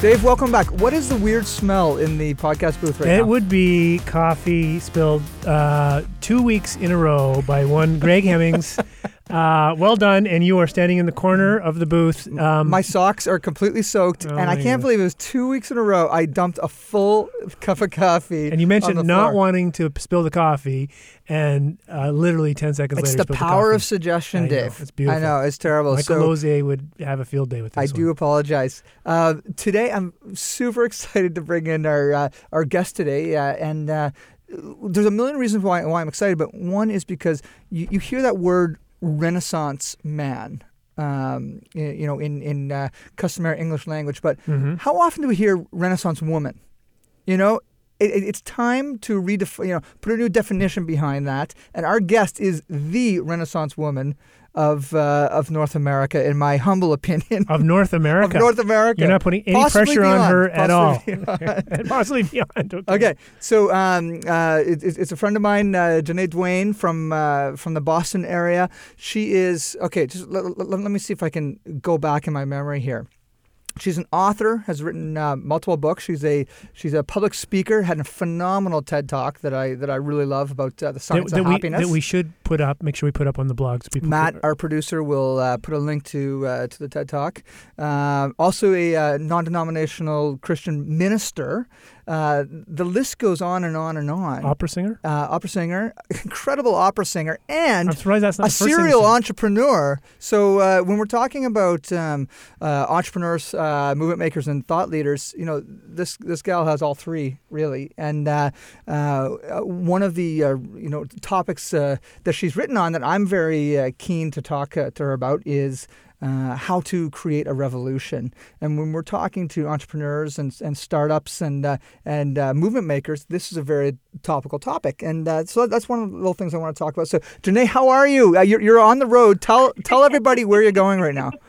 Dave, welcome back. What is the weird smell in the podcast booth right now? It would be coffee spilled uh, two weeks in a row by one Greg Hemmings. Uh, well done, and you are standing in the corner of the booth. Um, My socks are completely soaked, Oh and I can't goodness. believe it was two weeks in a row. I dumped a full cup of coffee. and you mentioned not floor. wanting to spill the coffee, and uh, literally ten seconds It's later, it's the power the of suggestion, I know, Dave. it's beautiful. I know it's terrible. Michael so Lozier would have a field day with this I do one. apologize. Uh, today, I'm super excited to bring in our uh, our guest today, uh, and uh, there's a million reasons why why I'm excited. But one is because you, you hear that word Renaissance man. Um, you know, in in uh, customary English language, but Mhm. how often do we hear Renaissance woman? You know, it, it- it's time to redefine. You know, put a new definition behind that. And our guest is the Renaissance woman of uh, of North America, in my humble opinion. Of North America. Of North America. You're not putting any Possibly pressure on beyond. her at all. Possibly beyond. and possibly beyond. Okay. Okay, so um, uh, it, it's a friend of mine, uh, Ja-Nae Duane from uh, from the Boston area. She is okay. Just let, let, let me see if I can go back in my memory here. She's an author, has written uh, multiple books. She's a she's a public speaker. Had a phenomenal TED talk that I that I really love about uh, the science that of we, happiness. that we should put up. Make sure we put up on the blog so people. Matt, our producer, will uh, put a link to uh, to the TED Talk. Um also, a uh, non-denominational Christian minister. Uh, the list goes on and on and on. opera singer. uh, opera singer, incredible opera singer, and a the first thing you serial entrepreneur. So uh, when we're talking about um, uh, entrepreneurs, uh, movement makers, and thought leaders, you know this this gal has all three really. And uh, uh, one of the uh, you know topics uh, that she's written on that I'm very uh, keen to talk uh, to her about is. Uh, how to create a revolution, and when we're talking to entrepreneurs and, and startups and uh, and uh, movement makers, this is a very topical topic, and uh, so that's one of the little things I want to talk about. So, Ja-Nae, how are you? Uh, you're, you're on the road. Tell tell everybody where you're going right now.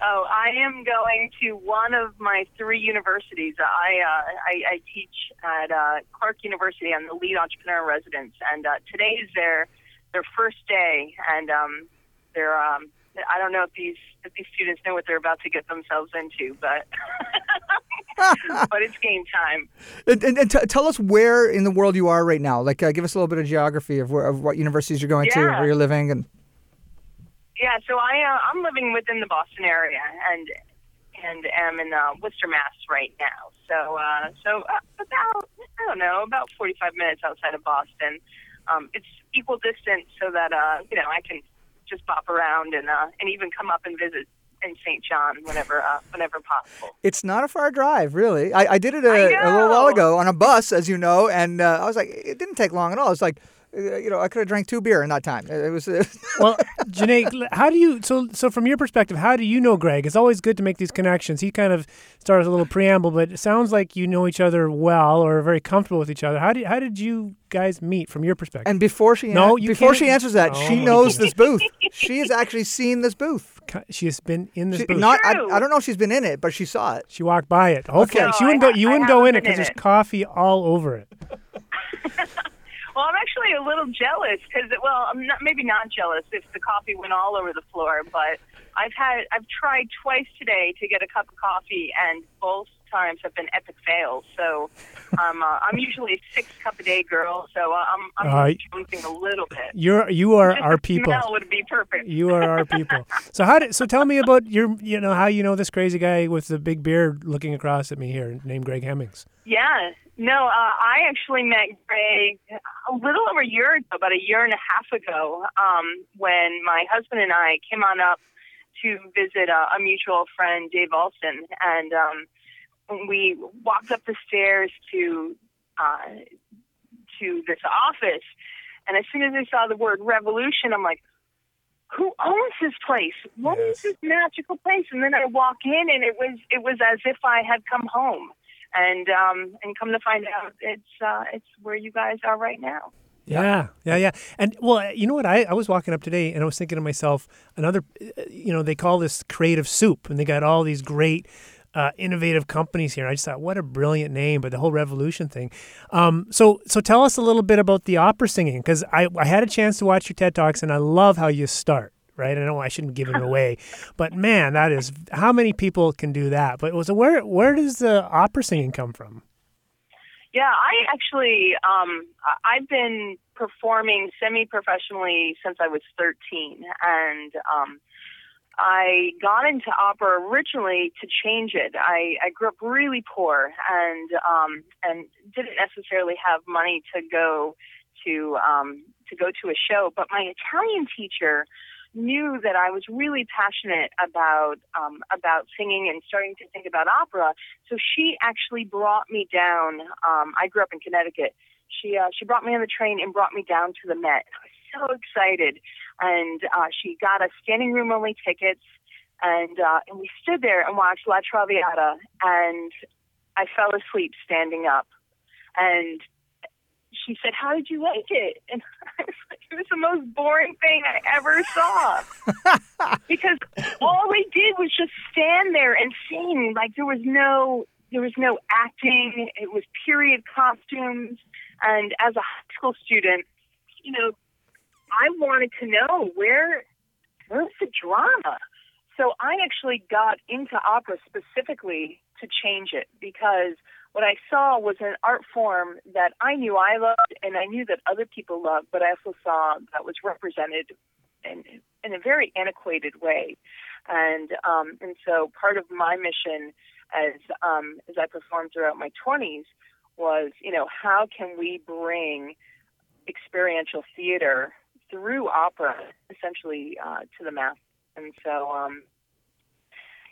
Oh, I am going to one of my three universities. I uh, I, I teach at uh, Clark University. I'm the lead entrepreneur in residence, and uh, today is their their first day. And um, they're um, I don't know if these if these students know what they're about to get themselves into, but but it's game time. And, and, and t- tell us where in the world you are right now. Like, uh, give us a little bit of geography of, where, of what universities you're going to, where you're living, and Yeah, so I uh, I'm living within the Boston area and and am in uh, Worcester, Mass. right now. So uh, so uh, about I don't know about 45 minutes outside of Boston. Um, it's equal distance so that uh, you know I can just bop around and uh, and even come up and visit in St. John whenever uh, whenever possible. it's not a far drive, really. I, I did it a, I a little while ago on a bus, as you know, and uh, I was like, it didn't take long at all. It's like, Uh, you know, I could have drank two beer in that time. It, it was. well, Ja-Nae, how do you so so from your perspective, how do you know Greg? It's always good to make these connections. He kind of started a little preamble, but it sounds like you know each other well or are very comfortable with each other. How did how did you guys meet from your perspective? And before she No, an- you before can't- she answers that, Oh she knows this booth. She has actually seen this booth. She has been in this She, booth. not, I, True. I don't know if she's been in it, but she saw it. she walked by it. Okay, No, she wouldn't I go. You I wouldn't go in it because there's coffee all over it. Well, I'm actually a little jealous because, well, I'm not maybe not jealous if the coffee went all over the floor, but I've had I've tried twice today to get a cup of coffee, and both times have been epic fails. So, um, uh, I'm usually a six cup a day girl, so uh, I'm I'm Uh, jumping a little bit. You're you are Just our people. Smell would be perfect. You are our people. So how did so tell me about your you know how you know this crazy guy with the big beard looking across at me here named Greg Hemmings. Yeah. No, uh, I actually met Greg a little over a year ago, about a year and a half ago, um, when my husband and I came on up to visit uh, a mutual friend, Dave Alston, and um, we walked up the stairs to uh, to this office. And as soon as I saw the word revolution, I'm like, who owns this place? What Yes. is this magical place? And then I walk in, and it was it was as if I had come home, and um, and come to find out, it's uh, it's where you guys are right now. Yeah, yeah, yeah. And well, you know what? I, I was walking up today and I was thinking to myself, another, uh, you know, they call this creative soup, and they got all these great, uh, innovative companies here. I just thought, what a brilliant name! But the whole revolution thing. Um, so, so tell us a little bit about the opera singing because I, I had a chance to watch your TED talks, and I love how you start. Right, I know I shouldn't give it away, but man, that is how many people can do that. But was where where does the opera singing come from? Yeah, I actually um, I've been performing semi-professionally since I was 13, and um, I got into opera originally to change it. I, I grew up really poor and um, and didn't necessarily have money to go to um, to go to a show, but my Italian teacher knew that I was really passionate about um, about singing and starting to think about opera. So she actually brought me down. Um, I grew up in Connecticut. She uh, she brought me on the train and brought me down to the Met. I was so excited, and uh, she got us standing room only tickets, and uh, and we stood there and watched La Traviata, and I fell asleep standing up, and she said, "How did you like it?" And I was "It was the most boring thing I ever saw." because all we did was just stand there and sing. Like there was no there was no acting. It was period costumes. And as a high school student, you know, I wanted to know where where's the drama. So I actually got into opera specifically to change it because what I saw was an art form that I knew I loved and I knew that other people loved, but I also saw that was represented in, in a very antiquated way. And um, and so part of my mission as um, as I performed throughout my 20s was, you know, how can we bring experiential theater through opera essentially uh, to the mass? And so um,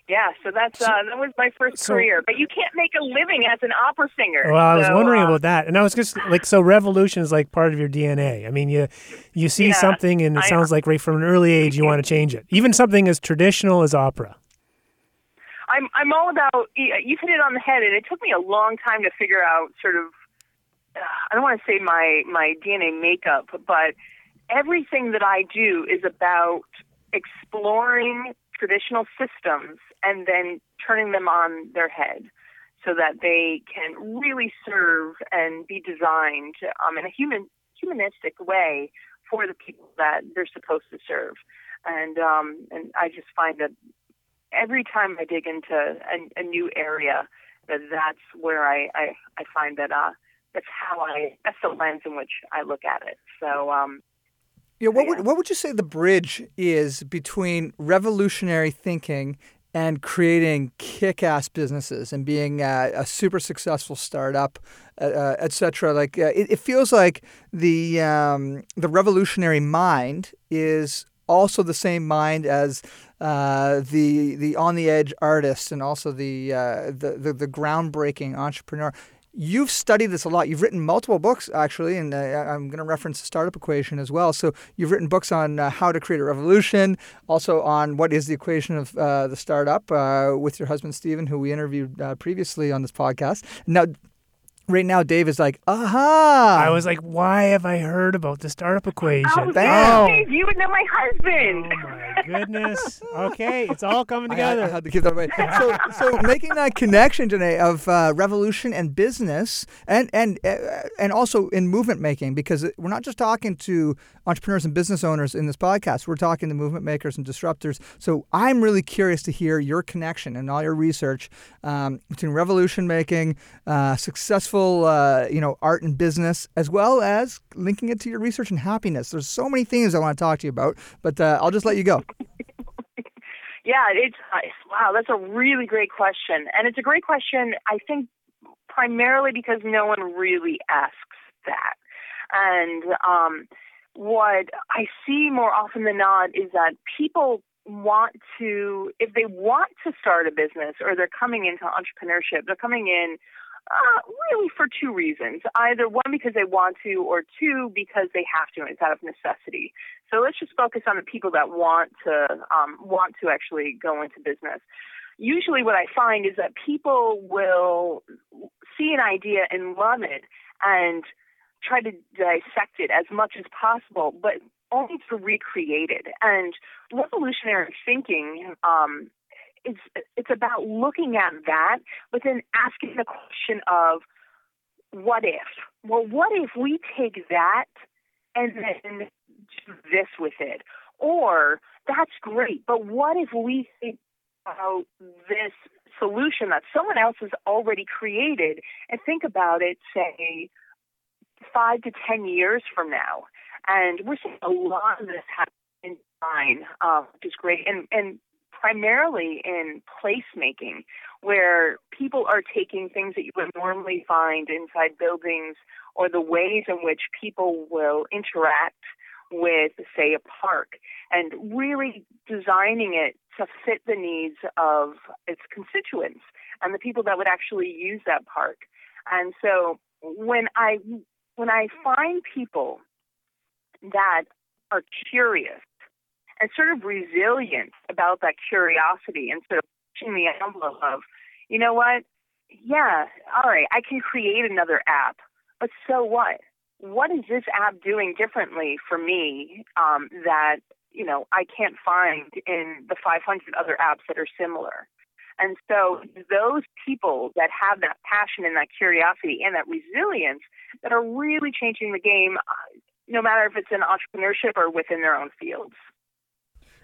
yeah, so that's uh, that was my first so- career. But you can't make a living as an opera singer. Well, I was So, wondering uh, about that, and I was just like, so revolution is like part of your DNA. I mean, you you see Yeah, something, and it I- sounds like right from an early age you want to change it, even something as traditional as opera. I'm I'm all about you hit it on the head, and it took me a long time to figure out sort of uh, I don't want to say my my DNA makeup, but everything that I do is about exploring traditional systems and then turning them on their head so that they can really serve and be designed um, in a human humanistic way for the people that they're supposed to serve. And um, and I just find that every time I dig into a, a new area, that that's where I, I, I find that uh, that's how I that's the lens in which I look at it. So um, Yeah, what Yeah. would what would you say the bridge is between revolutionary thinking and creating kick-ass businesses and being a super successful startup, uh, uh, et cetera? Like uh, it, it feels like the um, the revolutionary mind is also the same mind as uh, the the on the edge artist and also the, uh, the the the groundbreaking entrepreneur. You've studied this a lot. You've written multiple books, actually, and uh, I'm going to reference the startup equation as well. So you've written books on uh, how to create a revolution, also on what is the equation of uh, the startup uh, with your husband Stephen, who we interviewed uh, previously on this podcast. Now, right now, Dave is like, aha! I was like, why have I heard about the startup equation? oh, bam. Dave, you would know my husband. Oh my goodness. Okay, it's all coming I together. I had to give that away. So, so making that connection today of uh, revolution and business, and and uh, and also in movement making, because we're not just talking to entrepreneurs and business owners in this podcast. We're talking to movement makers and disruptors. So I'm really curious to hear your connection and all your research um, between revolution making, uh, successful, uh, you know, art and business, as well as linking it to your research and happiness. There's so many things I want to talk to you about, but uh, I'll just let you go. Yeah, it's uh, wow. That's a really great question, and it's a great question. I think primarily because no one really asks that, and um, what I see more often than not is that people want to, if they want to start a business or they're coming into entrepreneurship, they're coming in Uh, really, for two reasons. Either one, because they want to, or two, because they have to, and it's out of necessity. So let's just focus on the people that want to um, want to actually go into business. Usually, what I find is that people will see an idea and love it, and try to dissect it as much as possible, but only to recreate it. And revolutionary thinking um, it's it's about looking at that, but then asking the question of what if? Well, what if we take that and then do this with it? Or that's great, but what if we think about this solution that someone else has already created and think about it, say, five to ten years from now? And we're seeing a lot of this happen in design, um, which is great. And and primarily in placemaking, where people are taking things that you would normally find inside buildings or the ways in which people will interact with, say, a park, and really designing it to fit the needs of its constituents and the people that would actually use that park. And so when I when I find people that are curious and sort of resilient about that curiosity and sort of pushing the envelope of, you know what? Yeah, all right, I can create another app, but so what? What is this app doing differently for me um, that you know I can't find in the 500 other apps that are similar? And so those people that have that passion and that curiosity and that resilience that are really changing the game, uh, no matter if it's in entrepreneurship or within their own fields.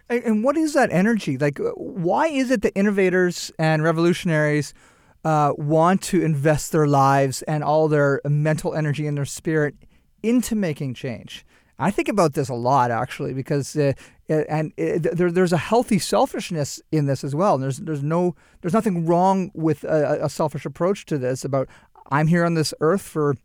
And what is that energy? Like, uh, why is it that innovators and revolutionaries uh, want to invest their lives and all their mental energy and their spirit into making change? I think about this a lot, actually, because uh, and there, there's a healthy selfishness in this as well. And there's there's no there's nothing wrong with a, a selfish approach to this. About I'm here on this earth for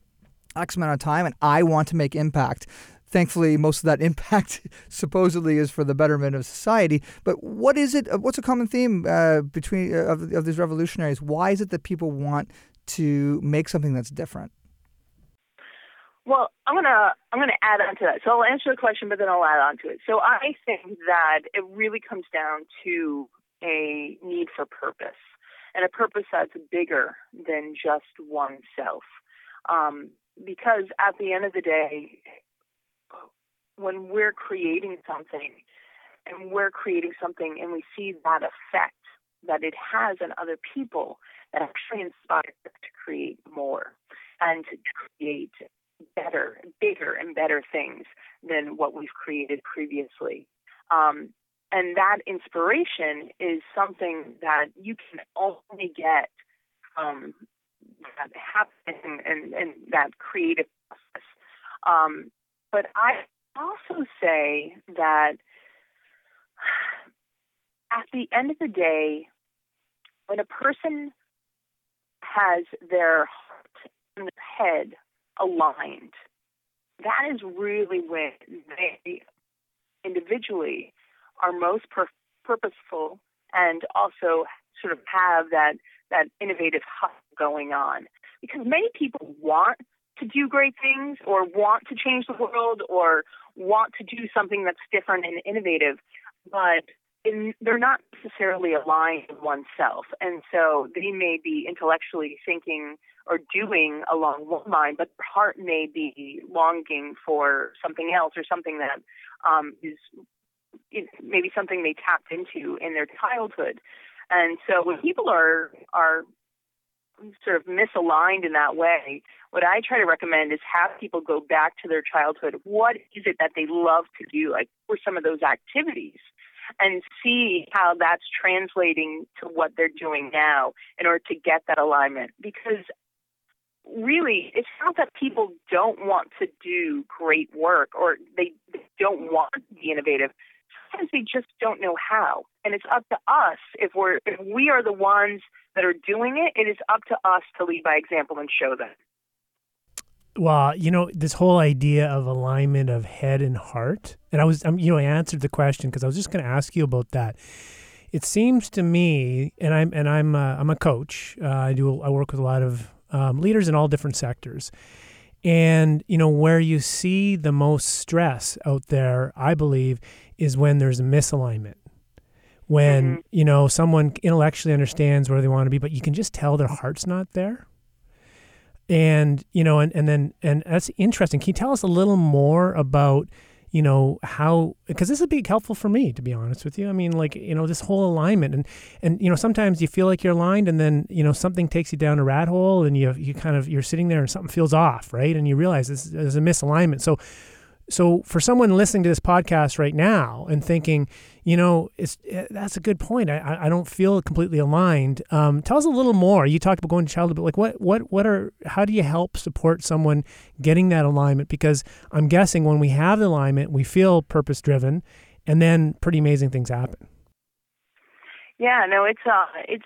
X amount of time, and I want to make impact thankfully most of that impact supposedly is for the betterment of society but what is it uh, what's a common theme uh, between uh, of, of these revolutionaries why is it that people want to make something that's different well, I'm gonna I'm gonna add on to that. So I'll answer the question, but then I'll add on to it. So I think that it really comes down to a need for purpose, and a purpose that's bigger than just oneself. Um, because at the end of the day, when we're creating something and we're creating something and we see that effect that it has on other people, that actually inspires us to create more and to create better, bigger, and better things than what we've created previously. Um, and that inspiration is something that you can only get from that happening and, and that creative process. Um, but I also say that at the end of the day, when a person has their heart and their head aligned, that is really when they individually are most pur- purposeful and also sort of have that that innovative hustle going on. Because many people want to do great things or want to change the world or want to do something that's different and innovative, but in, they're not necessarily aligned with oneself. And so they may be intellectually thinking or doing along one line, but their heart may be longing for something else or something that um, is maybe something they tapped into in their childhood. And so when people are are sort of misaligned in that way, what I try to recommend is have people go back to their childhood. What is it that they love to do? Like, what some of those activities? And see how that's translating to what they're doing now in order to get that alignment. Because really, it's not that people don't want to do great work or they don't want to be innovative. Sometimes they just don't know how. And it's up to us if we're if we are the ones that are doing it, it is up to us to lead by example and show them. Well, you know, this whole idea of alignment of head and heart, and I was, um, you know, I answered the question because I was just going to ask you about that. It seems to me, and I'm and I'm uh, I'm a coach. Uh, I do I work with a lot of um, leaders in all different sectors. And, you know, where you see the most stress out there, I believe, is when there's a misalignment. When, Mhm. you know, someone intellectually understands where they want to be, but you can just tell their heart's not there. And, you know, and, and then, and that's interesting. Can you tell us a little more about, you know how because this would be helpful for me to be honest with you i mean like you know this whole alignment and and you know sometimes you feel like you're aligned and then you know something takes you down a rat hole and you you kind of you're sitting there and something feels off right and you realize this is a misalignment so so for someone listening to this podcast right now and thinking, you know, it's eh, that's a good point. I I don't feel completely aligned. Um, tell us a little more. You talked about going to childhood, but like what what what are how do you help support someone getting that alignment? Because I'm guessing when we have the alignment, we feel purpose driven, and then pretty amazing things happen. Yeah, no, it's uh, it's.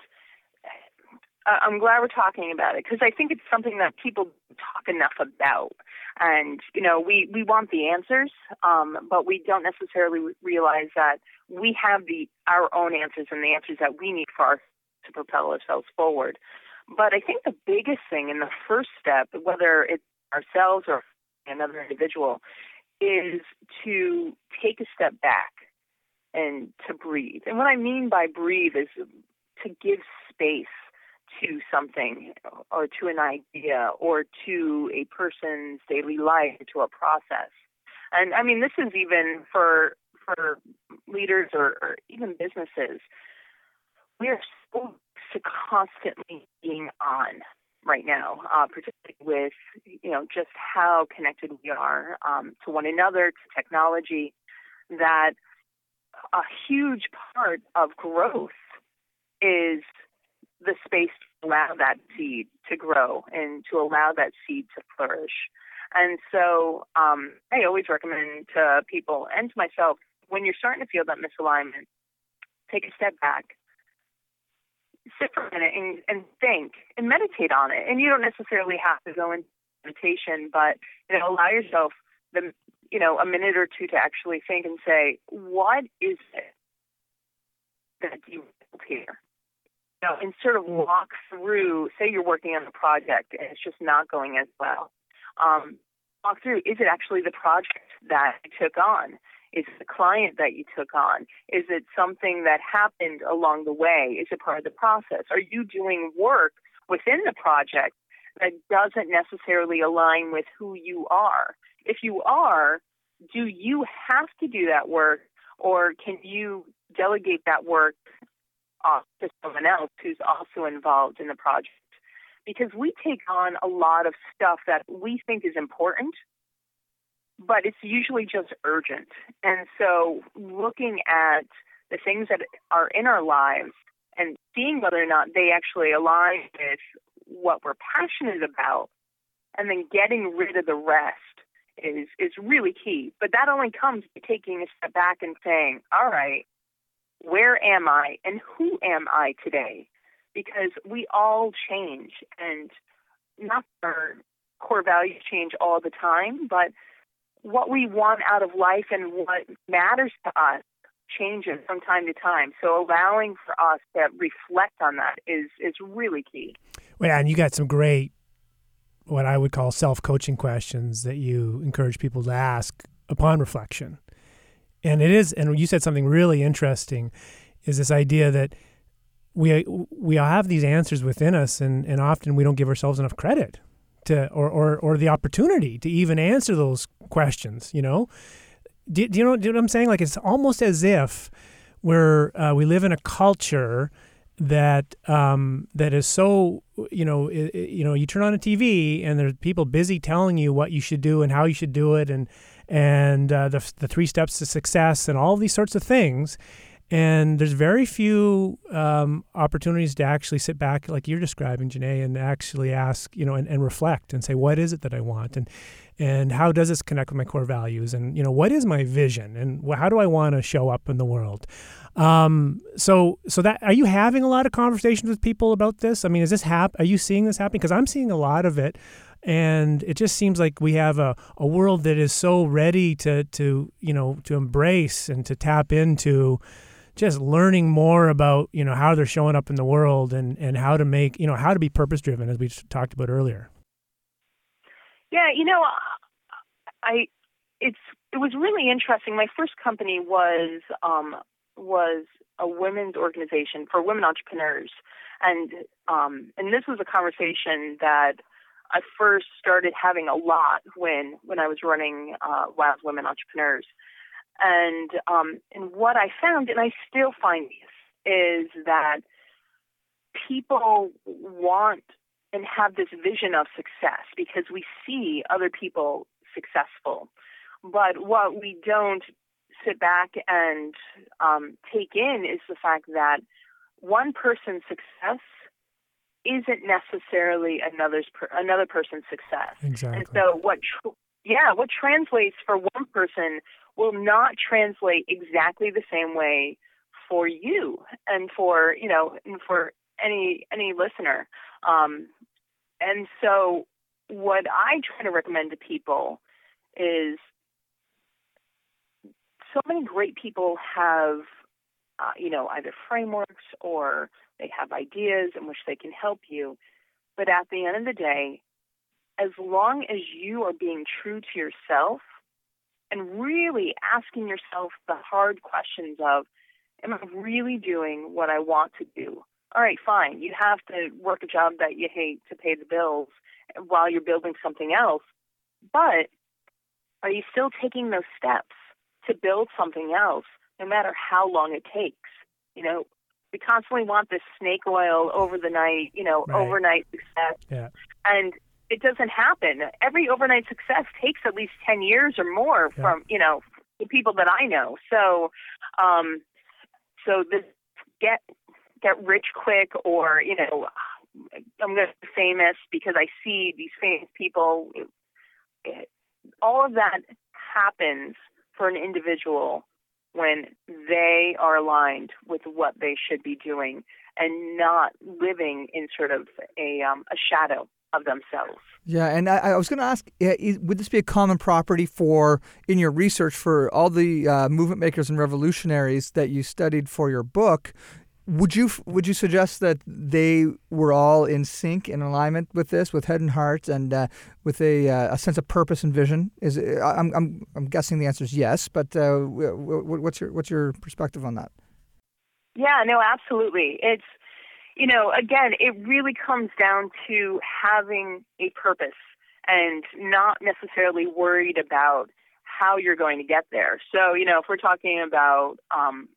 Uh, I'm glad we're talking about it because I think it's something that people talk enough about, and you know, we we want the answers, um, but we don't necessarily realize that we have the our own answers and the answers that we need for to propel ourselves forward. But I think the biggest thing in the first step, whether it's ourselves or another individual, is to take a step back and to breathe. And what I mean by breathe is to give space to something or to an idea or to a person's daily life, to a process. And I mean, this is even for for leaders or, or even businesses. We are so to constantly being on right now, uh, particularly with you know just how connected we are um, to one another, to technology, that a huge part of growth is the space to allow that seed to grow and to allow that seed to flourish. And so um, I always recommend to people and to myself when you're starting to feel that misalignment, take a step back, sit for a minute and, and think and meditate on it. And you don't necessarily have to go into meditation, but you know, allow yourself the you know a minute or two to actually think and say, what is it that you here? Know, and sort of walk through. Say you're working on a project and it's just not going as well. Um, walk through. Is it actually the project that you took on? Is it the client that you took on? Is it something that happened along the way? Is it part of the process? Are you doing work within the project that doesn't necessarily align with who you are? If you are, do you have to do that work or can you delegate that work off to someone else who's also involved in the project? Because we take on a lot of stuff that we think is important but it's usually just urgent. And so looking at the things that are in our lives and seeing whether or not they actually align with what we're passionate about and then getting rid of the rest is is really key. But that only comes by taking a step back and saying, "All right, where am I and who am I today?" Because we all change and not our core values change all the time, but what we want out of life and what matters to us changes from time to time. So allowing for us to reflect on that is is really key. Well, yeah, and you got some great what I would call self-coaching questions that you encourage people to ask upon reflection. And it is and you said something really interesting is this idea that we we have these answers within us and and often we don't give ourselves enough credit to or, or or the opportunity to even answer those questions you know? Do, do you know what i'm saying? Like it's almost as if we're uh, we live in a culture that um, that is so you know it, you know you turn on a TV and there's people busy telling you what you should do and how you should do it and and uh, the the three steps to success and all these sorts of things. And there's very few um, opportunities to actually sit back, like you're describing, Ja-Nae, and actually ask, you know, and, and reflect and say, what is it that I want, and and how does this connect with my core values, and you know, what is my vision, and how do I want to show up in the world? Um, so, so that are you having a lot of conversations with people about this? I mean, is this hap- Are you seeing this happening? Because I'm seeing a lot of it and it just seems like we have a, a world that is so ready to to you know to embrace and to tap into just learning more about you know how they're showing up in the world and and how to make you know how to be purpose driven as we talked about earlier. Yeah, you know, I it's it was really interesting. My first company was um, was a women's organization for women entrepreneurs, and um, and this was a conversation that I first started having a lot when when I was running uh, Wild Women Entrepreneurs, and um, and what I found, and I still find this, is that people want and have this vision of success because we see other people successful. But what we don't sit back and um, take in is the fact that one person's success isn't necessarily another's per, another person's success. Exactly. And so what tr- yeah, what translates for one person will not translate exactly the same way for you and for, you know, and for any any listener. Um, and so what I try to recommend to people is so many great people have, uh, you know, either frameworks or they have ideas in which they can help you. But at the end of the day, as long as you are being true to yourself and really asking yourself the hard questions of, am I really doing what I want to do? All right, fine. You have to work a job that you hate to pay the bills while you're building something else. But are you still taking those steps to build something else, no matter how long it takes? You know, we constantly want this snake oil over the night, you know, Right. overnight success. Yeah. And it doesn't happen. Every overnight success takes at least 10 years or more Yeah. from, you know, the people that I know. So, um, so this get, get rich quick or, you know, I'm going to be famous because I see these famous people. It- all of that happens for an individual when they are aligned with what they should be doing and not living in sort of a um, a shadow of themselves. Yeah, and I, I was going to ask, is- would this be a common property for in your research for all the uh, movement makers and revolutionaries that you studied for your book? Would you would you suggest that they were all in sync in alignment with this, with head and heart, and uh, with a, uh, a sense of purpose and vision? Is I- I'm, I'm I'm guessing the answer is yes, but uh, wh- wh- what's your what's your perspective on that? Yeah, no, absolutely. It's you know, again, it really comes down to having a purpose and not necessarily worried about how you're going to get there. So, you know, if we're talking about um,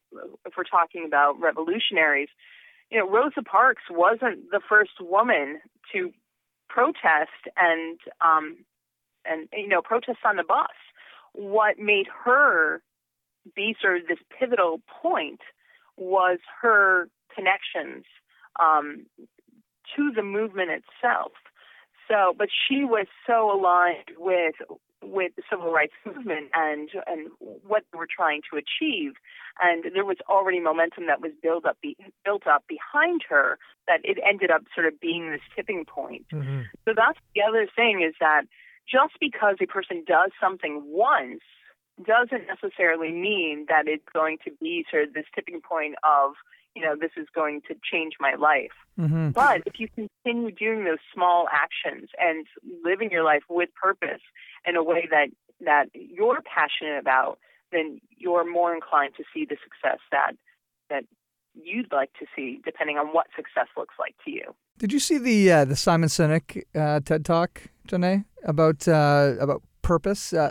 if we're talking about revolutionaries, you know, Rosa Parks wasn't the first woman to protest and um, and you know protest on the bus. What made her be sort of this pivotal point was her connections um, to the movement itself. So, but she was so aligned with with the civil rights movement and and what they were trying to achieve, and there was already momentum that was built up be, built up behind her that it ended up sort of being this tipping point. hmm So that's the other thing is that just because a person does something once doesn't necessarily mean that it's going to be sort of this tipping point of, you know, this is going to change my life. Mm-hmm. But if you continue doing those small actions and living your life with purpose in a way that that you're passionate about, then you're more inclined to see the success that that you'd like to see, depending on what success looks like to you. Did you see the uh, the Simon Sinek uh, TED Talk, Ja-Nae, about uh, about purpose? Uh,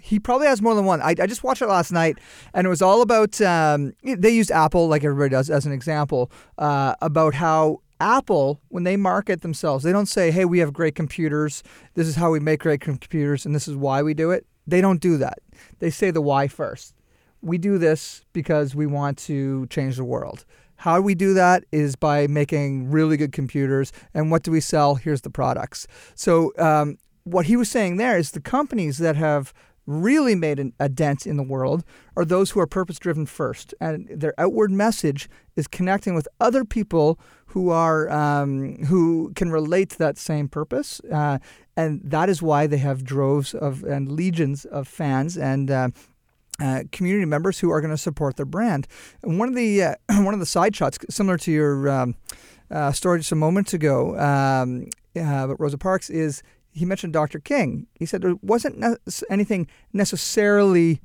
he probably has more than one. I, I just watched it last night, and it was all about. Um, they used Apple, like everybody does, as an example, uh, about how Apple, when they market themselves, they don't say, "Hey, we have great computers. This is how we make great computers, and this is why we do it." They don't do that. They say the why first. We do this because we want to change the world. How we do that is by making really good computers. And what do we sell? Here's the products. So, um, what he was saying there is the companies that have really made an, a dent in the world are those who are purpose driven first. And their outward message is connecting with other people who are um, who can relate to that same purpose. Uh, and that is why they have droves of and legions of fans and uh, uh, community members who are going to support their brand. And one of the uh, one of the side shots, similar to your um, uh, story just a moment ago, um, uh, but Rosa Parks is he mentioned Dr. King. He said there wasn't ne- anything necessarily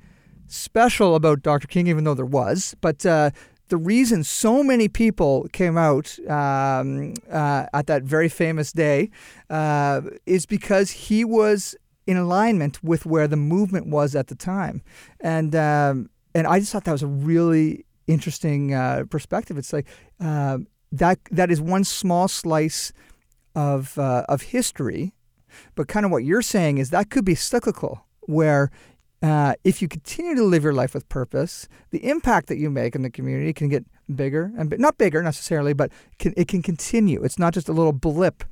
special about Dr. King, even though there was, but uh, the reason so many people came out um, uh, at that very famous day uh, is because he was in alignment with where the movement was at the time, and um, and I just thought that was a really interesting uh, perspective. It's like uh, that that is one small slice of uh, of history, but kind of what you're saying is that could be cyclical, where uh, if you continue to live your life with purpose, the impact that you make in the community can get bigger and not bigger necessarily, but can, it can continue. It's not just a little blip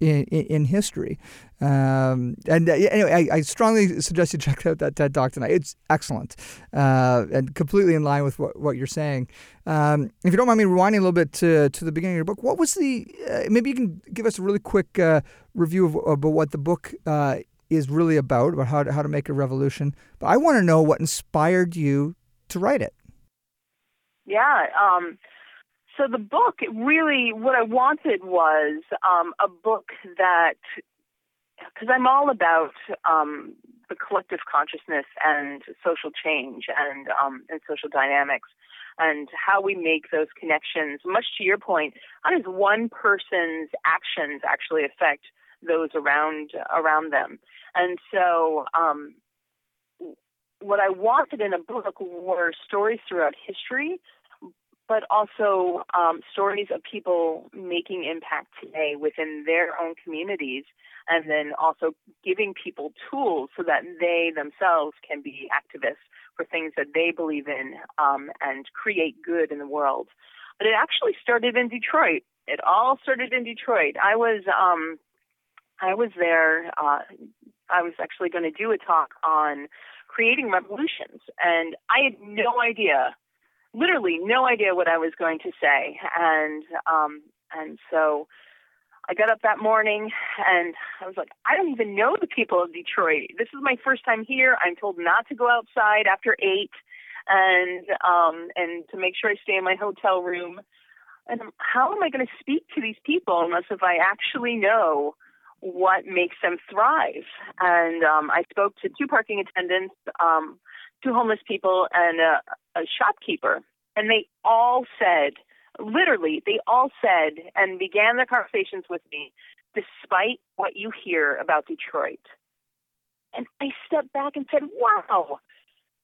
in, in, in history. Um, and uh, anyway, I, I, strongly suggest you check out that TED Talk tonight. It's excellent uh, and completely in line with what, what you're saying. Um, if you don't mind me rewinding a little bit to, to the beginning of your book, what was the, uh, maybe you can give us a really quick uh, review of, of, what the book uh, is really about, about how to, how to make a revolution. But I want to know what inspired you to write it. Yeah. Um, so the book, really, what I wanted was um, a book that, because I'm all about um, the collective consciousness and social change and um, and social dynamics and how we make those connections. Much to your point, how does one person's actions actually affect those around around them? And so, um, what I wanted in a book were stories throughout history but also um, stories of people making impact today within their own communities, and then also giving people tools so that they themselves can be activists for things that they believe in um, and create good in the world. But it actually started in Detroit. It all started in Detroit. I was um, I was there. Uh, I was actually going to do a talk on creating revolutions, and I had no idea literally no idea what I was going to say, and um, and so I got up that morning and I was like, I don't even know the people of Detroit. This is my first time here. I'm told not to go outside after eight, and um, and to make sure I stay in my hotel room. And how am I going to speak to these people unless if I actually know what makes them thrive? And um, I spoke to two parking attendants, um, two homeless people, and a, a shopkeeper, and they all said, literally, they all said and began their conversations with me, despite what you hear about Detroit. And I stepped back and said, wow,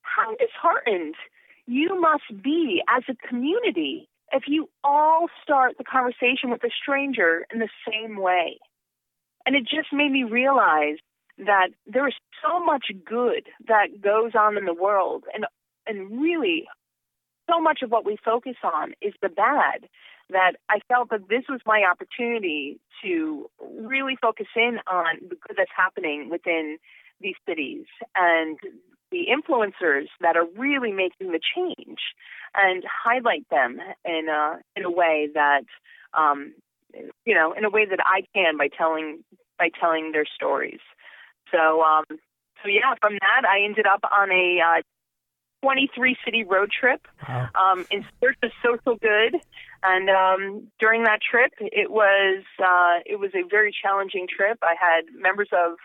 how disheartened you must be as a community if you all start the conversation with a stranger in the same way. And it just made me realize that there is so much good that goes on in the world and and really so much of what we focus on is the bad that I felt that this was my opportunity to really focus in on the good that's happening within these cities and the influencers that are really making the change and highlight them in a in a way that um, you know in a way that I can by telling by telling their stories. So um, so yeah, from that I ended up on a uh, 23 city road trip wow. um, in search of social good. And um, during that trip, it was uh, it was a very challenging trip. I had members of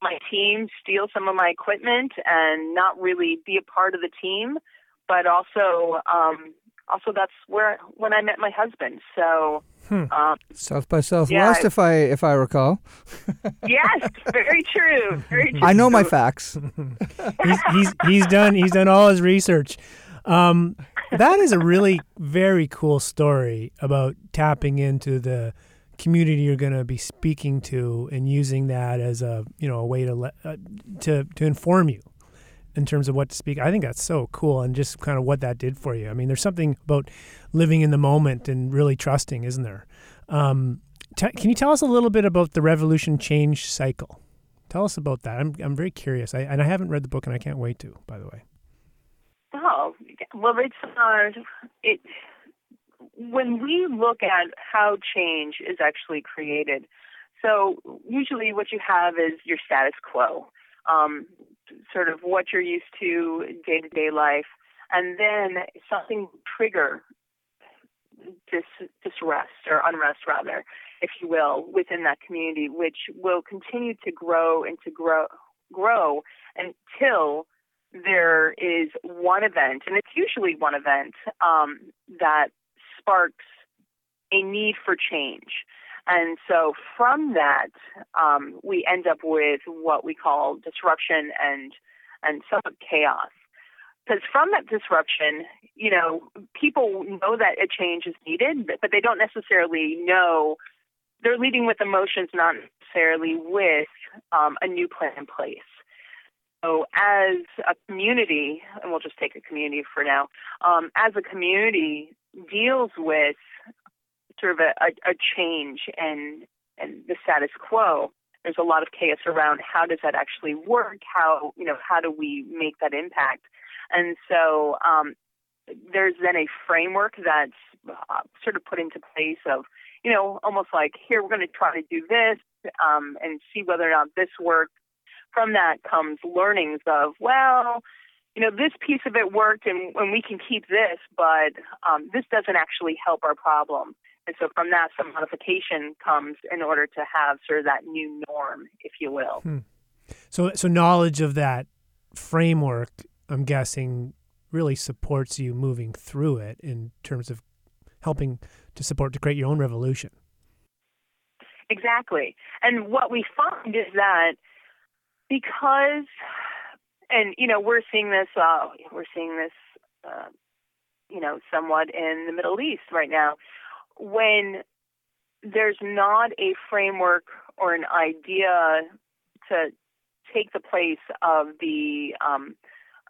my team steal some of my equipment and not really be a part of the team, but also um, also that's where when I met my husband. So Hmm. Um, South by Southwest, yeah, if I if I recall. yes, very true. Very true. I know my facts. he's, he's he's done he's done all his research. Um, that is a really very cool story about tapping into the community you're going to be speaking to and using that as a you know a way to let, uh, to to inform you in terms of what to speak. I think that's so cool and just kind of what that did for you. I mean, there's something about living in the moment and really trusting, isn't there? Um, t- can you tell us a little bit about the revolution change cycle? Tell us about that. I'm I'm very curious. I, and I haven't read the book, and I can't wait to. By the way. Oh well, it's uh, it. When we look at how change is actually created, so usually what you have is your status quo. Um, sort of what you're used to day to day life, and then something trigger dis disrest or unrest rather, if you will, within that community, which will continue to grow and to grow grow until there is one event, and it's usually one event um, that sparks a need for change. And so from that, um, we end up with what we call disruption and and somewhat chaos. Because from that disruption, you know, people know that a change is needed, but they don't necessarily know. They're leading with emotions, not necessarily with um, a new plan in place. So, as a community, and we'll just take a community for now, um, as a community deals with sort of a, a, a change and and the status quo, there's a lot of chaos around how does that actually work? How you know how do we make that impact? And so um, there's then a framework that's uh, sort of put into place of you know almost like here we're going to try to do this um, and see whether or not this works. From that comes learnings of well you know, this piece of it worked and, and we can keep this, but um, this doesn't actually help our problem. And so from that, some modification comes in order to have sort of that new norm, if you will. Hmm. So, so knowledge of that framework, I'm guessing, really supports you moving through it in terms of helping to support to create your own revolution. Exactly. And what we find is that because, and you know, we're seeing this, uh, we're seeing this, uh, you know, somewhat in the Middle East right now when there's not a framework or an idea to take the place of the um,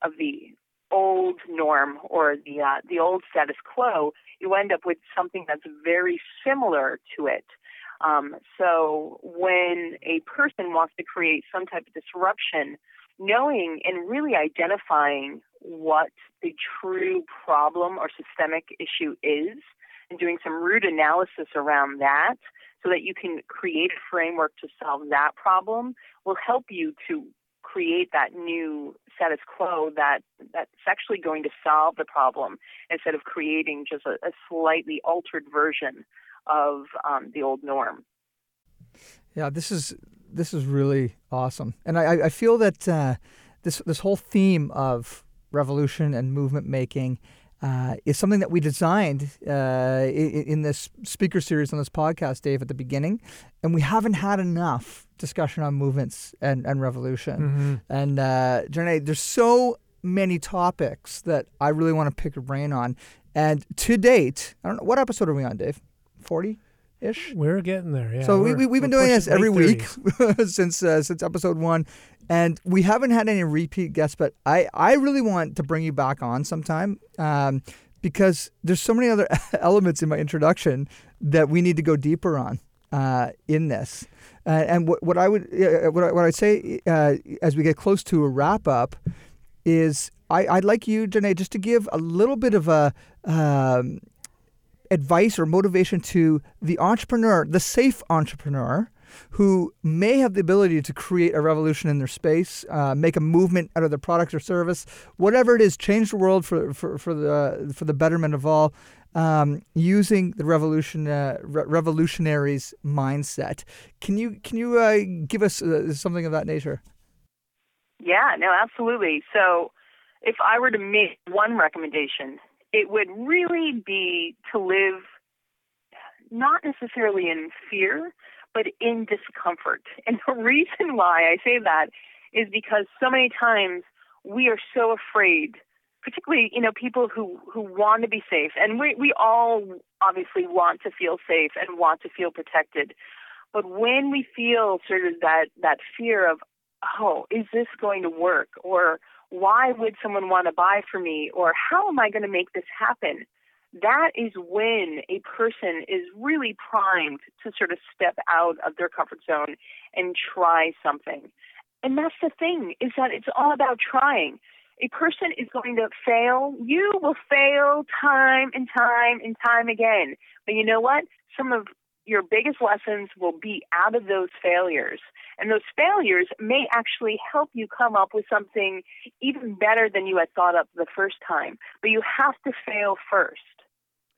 of the old norm or the uh, the old status quo, you end up with something that's very similar to it. Um, so when a person wants to create some type of disruption, knowing and really identifying what the true problem or systemic issue is, and doing some root analysis around that so that you can create a framework to solve that problem will help you to create that new status quo that that's actually going to solve the problem instead of creating just a, a slightly altered version of um, the old norm. Yeah, this is this is really awesome, and I, I feel that uh, this this whole theme of revolution and movement making uh, is something that we designed uh, in, in, this speaker series on this podcast, Dave, at the beginning, and we haven't had enough discussion on movements and, and revolution. Mm-hmm. And uh, Ja-Nae, there's so many topics that I really want to pick your brain on. And to date, I don't know what episode are we on, Dave? Forty. Ish. We're getting there, yeah. So we, we, we've been doing this every week since uh, since episode one, and we haven't had any repeat guests, but I, I really want to bring you back on sometime um, because there's so many other elements in my introduction that we need to go deeper on uh, in this. Uh, and what, what I would uh, what, I, what I'd say uh, as we get close to a wrap up is I, I'd like you, Ja-Nae, just to give a little bit of a um, advice or motivation to the entrepreneur, the safe entrepreneur who may have the ability to create a revolution in their space, uh, make a movement out of their product or service, whatever it is, change the world for, for, for, the, for the betterment of all. Um, using the revolution uh, re- revolutionaries mindset. Can you can you uh, give us uh, something of that nature? Yeah, no, absolutely. So, if I were to make one recommendation, it would really be to live not necessarily in fear, but in discomfort. And the reason why I say that is because so many times we are so afraid, particularly, you know, people who, who want to be safe. And we, we all obviously want to feel safe and want to feel protected. But when we feel sort of that, that fear of, oh, is this going to work? Or why would someone want to buy from me? Or how am I going to make this happen? That is when a person is really primed to sort of step out of their comfort zone and try something. And that's the thing, is that it's all about trying. A person is going to fail. You will fail time and time and time again. But you know what? Some of your biggest lessons will be out of those failures. And those failures may actually help you come up with something even better than you had thought up the first time. But you have to fail first.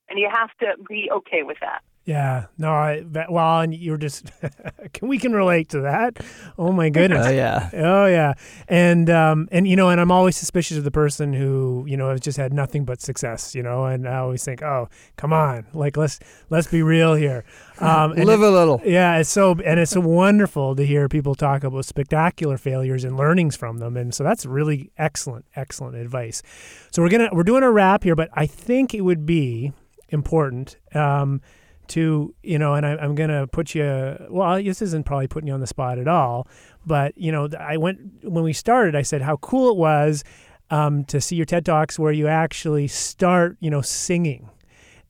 And you have to be okay with that. Yeah, no, I, well, and you're just, can we can relate to that. Oh my goodness. Oh yeah. Oh yeah. And, um, and, you know, and I'm always suspicious of the person who, you know, has just had nothing but success, you know, and I always think, oh, come on, like, let's, let's be real here. Um, Live a little. Yeah. It's so, and it's so wonderful to hear people talk about spectacular failures and learnings from them. And so that's really excellent, excellent advice. So we're going to, we're doing a wrap here, but I think it would be important, um, to you know and I, am gonna put you well this isn't probably putting you on the spot at all but you know i went when we started i said how cool it was um, to see your ted talks where you actually start you know singing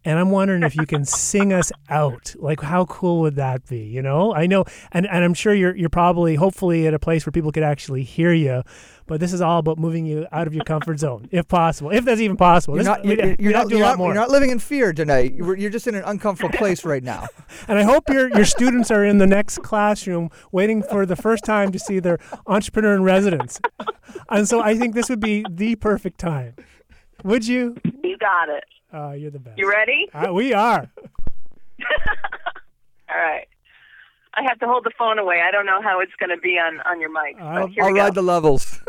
and I'm wondering if you can sing us out. Like, how cool would that be? You know, I know, and, and I'm sure you're you're probably hopefully at a place where people could actually hear you. But this is all about moving you out of your comfort zone, if possible, if that's even possible. You're this, not, you're, you're, you're not, you're, not, you're not living in fear tonight. You're, you're just in an uncomfortable place right now. and I hope your your students are in the next classroom waiting for the first time to see their entrepreneur in residence. And so I think this would be the perfect time. Would you? You got it. Oh, you're the best. You ready? Uh, we are. All right. I have to hold the phone away. I don't know how it's going to be on on your mic. I'll, I'll ride the levels.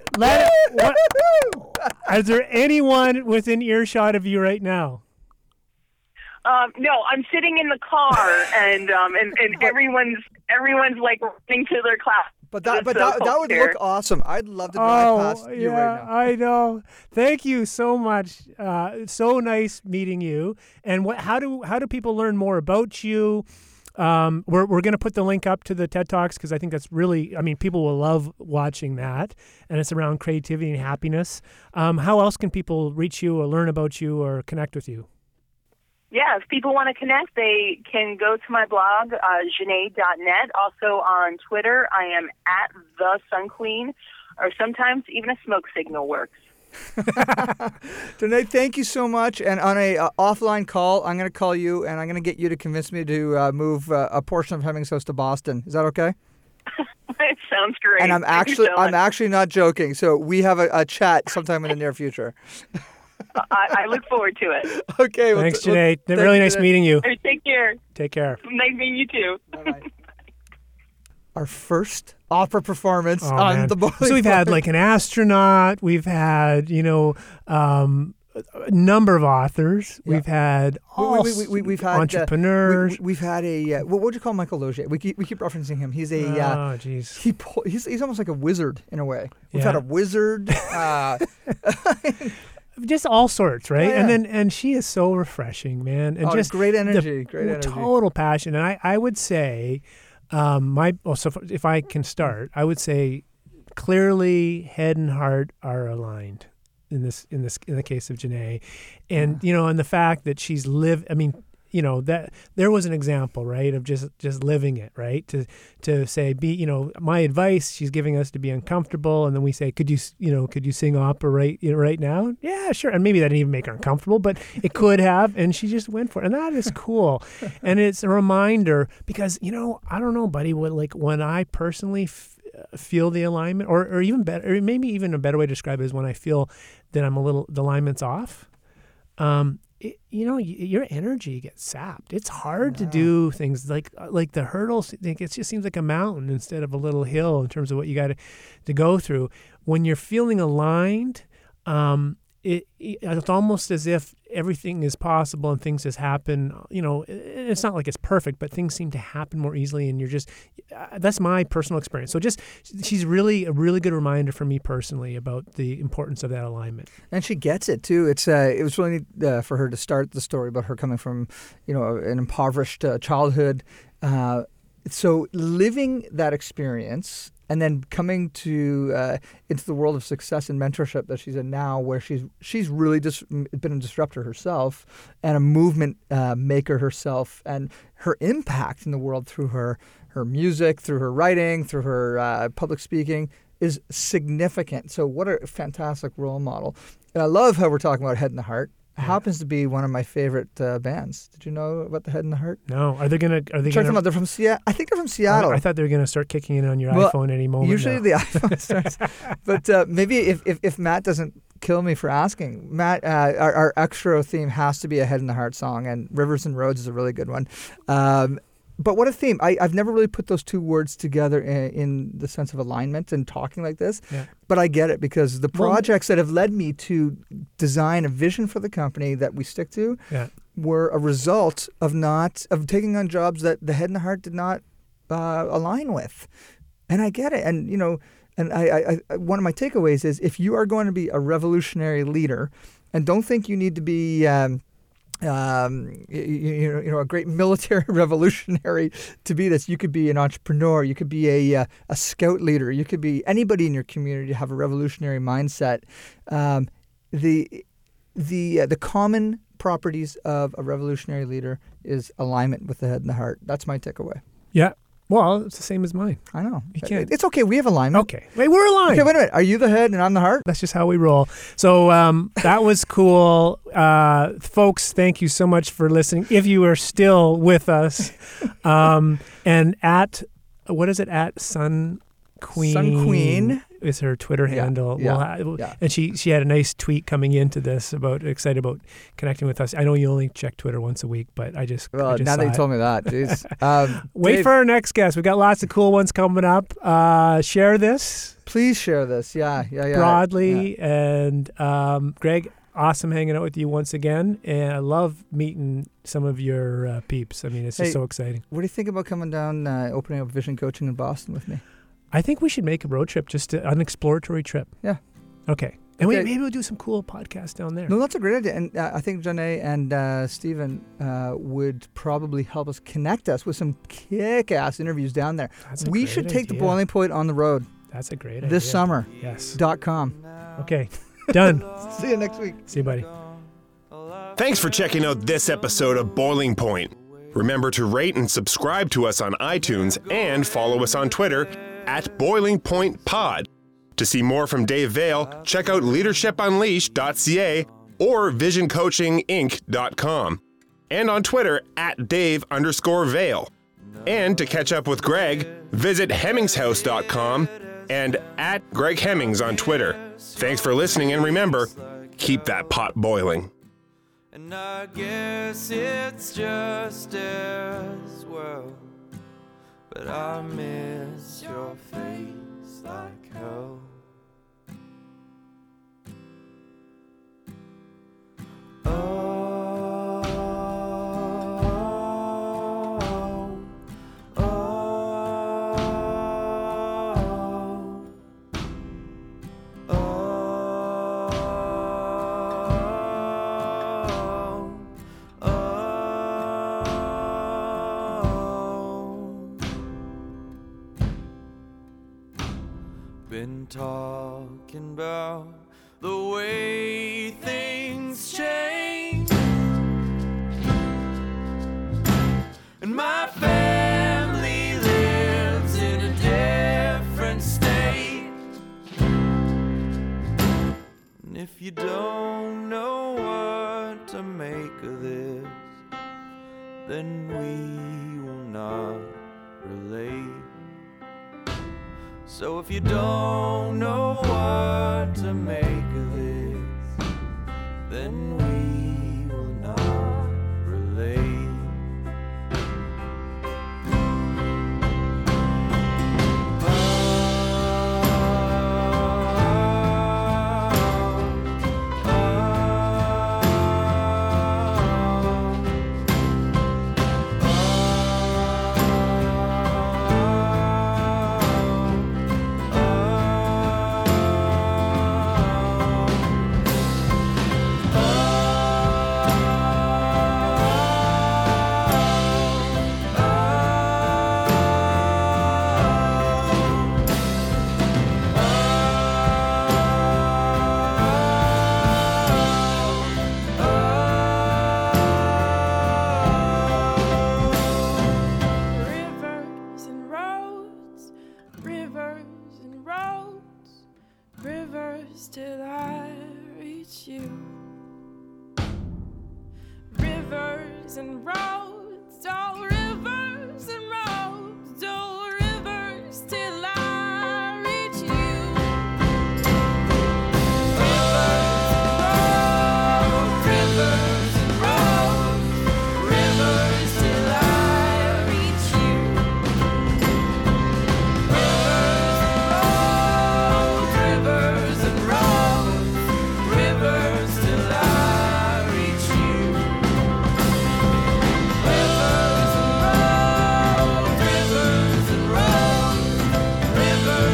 Is there anyone within earshot of you right now? Um, no, I'm sitting in the car, and um, and, and everyone's everyone's like running to their class. But that, but that, that would look awesome. I'd love to drive oh, past yeah, you right now. I know. Thank you so much. Uh, so nice meeting you. And what? How do how do people learn more about you? Um, we're we're going to put the link up to the TED Talks because I think that's really, I mean, people will love watching that. And it's around creativity and happiness. Um, how else can people reach you or learn about you or connect with you? Yeah, if people want to connect, they can go to my blog, uh, Janae.net. Also on Twitter, I am at the Sun Queen, or sometimes even a smoke signal works. Ja-Nae, thank you so much. And on a uh, offline call, I'm going to call you and I'm going to get you to convince me to uh, move uh, a portion of Hemmings House to Boston. Is that okay? it sounds great. And I'm thank actually so I'm actually not joking. So we have a, a chat sometime in the near future. I, I, look forward to it. Okay. Thanks, well, Ja-Nae. Well, really nice meeting you. Hey, take care. Take care. Nice meeting you too. Bye-bye. Our first opera performance oh, on man. the bowling. So we've had like an astronaut. We've had you know. Um, a number of authors. Yeah. We've had all we, we, we, have had entrepreneurs. Uh, we, have had a uh, what would you call Michael Loge? We keep, we keep referencing him. He's a uh, oh jeez. he he's he's almost like a wizard in a way. We've yeah. had a wizard. Uh, just all sorts, right? Oh, yeah. And then and she is so refreshing, man, and oh, just great energy, great energy, total passion. And I I would say um, my well, so if I can start, I would say clearly head and heart are aligned in this in this in the case of Ja-Nae, and yeah. you know, and the fact that she's live. I mean, you know that there was an example right of just just living it right? To to say be you know my advice she's giving us to be uncomfortable and then we say could you you know could you sing opera right you know, right now? Yeah sure. And maybe that didn't even make her uncomfortable but it could have and she just went for it. And that is cool. And it's a reminder because you know I don't know buddy what like when I personally f- feel the alignment or or even better or maybe even a better way to describe it is when I feel that I'm a little the alignment's off. Um, it, you know, your energy gets sapped. It's hard to do things like uh, like the hurdles. It just seems like a mountain instead of a little hill in terms of what you got to to go through. When you're feeling aligned, um, it, it's almost as if everything is possible and things just happen. You know, i- it's not like it's perfect, but things seem to happen more easily, and you're just. Uh, that's my personal experience. So just she's really a really good reminder for me personally about the importance of that alignment. And she gets it too. It's uh, it was really neat, uh, for her to start the story about her coming from, you know, an impoverished uh, childhood. Uh, so living that experience and then coming to uh, into the world of success and mentorship that she's in now, where she's she's really just been a disruptor herself and a movement uh, maker herself, and her impact in the world through her her music, through her writing, through her uh, public speaking is significant. So what a fantastic role model. And I love how we're talking about Head and the Heart. It happens to be one of my favorite uh, bands. Did you know about the Head and the Heart? No, are they gonna? Are they Check them gonna? out. They're from Seattle. I think they're from Seattle. I thought they were gonna start kicking in on your Well, iPhone any moment. Usually now. the iPhone starts. but uh, maybe if, if, if Matt doesn't kill me for asking, Matt, uh, our, our extra theme has to be a Head and the Heart song, and Rivers and Roads is a really good one. Um, but what a theme! I, I've never really put those two words together in, in the sense of alignment and talking like this. Yeah. But I get it because the Well, projects that have led me to design a vision for the company that we stick to Yeah. were a result of not of taking on jobs that the head and the heart did not uh, align with, and I get it. And you know, and I, I, I one of my takeaways is if you are going to be a revolutionary leader, and don't think you need to be. Um, um, you, you, know, you know, a great military revolutionary to be this. You could be an entrepreneur. You could be a uh, a scout leader. You could be anybody in your community to have a revolutionary mindset. Um, the the uh, the common properties of a revolutionary leader is alignment with the head and the heart. That's my takeaway. yeah. Well, it's the same as mine. I know. You can't- It's okay. We have alignment. Okay. Wait, we're aligned. Okay, wait a minute. Are you the head and I'm the heart? That's just how we roll. So um, that was cool. Uh, folks, thank you so much for listening. If you are still with us, um, and at, what is it, at Sun Queen? Sun Queen. Is her Twitter Yeah, handle. yeah, We'll ha-. And she, she had a nice tweet coming into this about excited about connecting with us. I know you only check Twitter once a week, but I just, I Well, just now that you it. told me that, jeez. Um, Wait Dave, for our next guest. We've got lots of cool ones coming up. Uh, share this Please share this. Yeah, yeah, yeah. broadly. And um, Greg, awesome hanging out with you once again. And I love meeting some of your uh, peeps. I mean, it's just Hey. so exciting. What do you think about coming down, uh, opening up vision coaching in Boston with me? I think we should make a road trip, just to, an exploratory trip. Yeah. Okay. And we, maybe we'll do some cool podcasts down there. No, that's a great idea, and uh, I think Ja-Nae and uh, Stephen uh, would probably help us connect us with some kick-ass interviews down there. That's a We great should take the boiling point on the road That's a great this idea. summer. Yes. Dot com. Okay. Done. See you next week. See you, buddy. Thanks for checking out this episode of Boiling Point. Remember to rate and subscribe to us on iTunes and follow us on Twitter at Boiling Point Pod. To see more from Dave Veale, check out leadershipunleashed.ca or visioncoachinginc.com. And on Twitter at Dave underscore Veale. And to catch up with Greg, visit hemmingshouse.com and at Greg Hemmings on Twitter. Thanks for listening and remember, keep that pot boiling. And I guess it's just as well. But I miss your face like hell.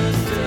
Rivers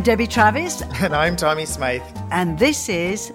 I'm Debbie Travis, And I'm Tommy Smythe. and this is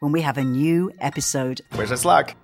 when we have a new episode. Wish us luck.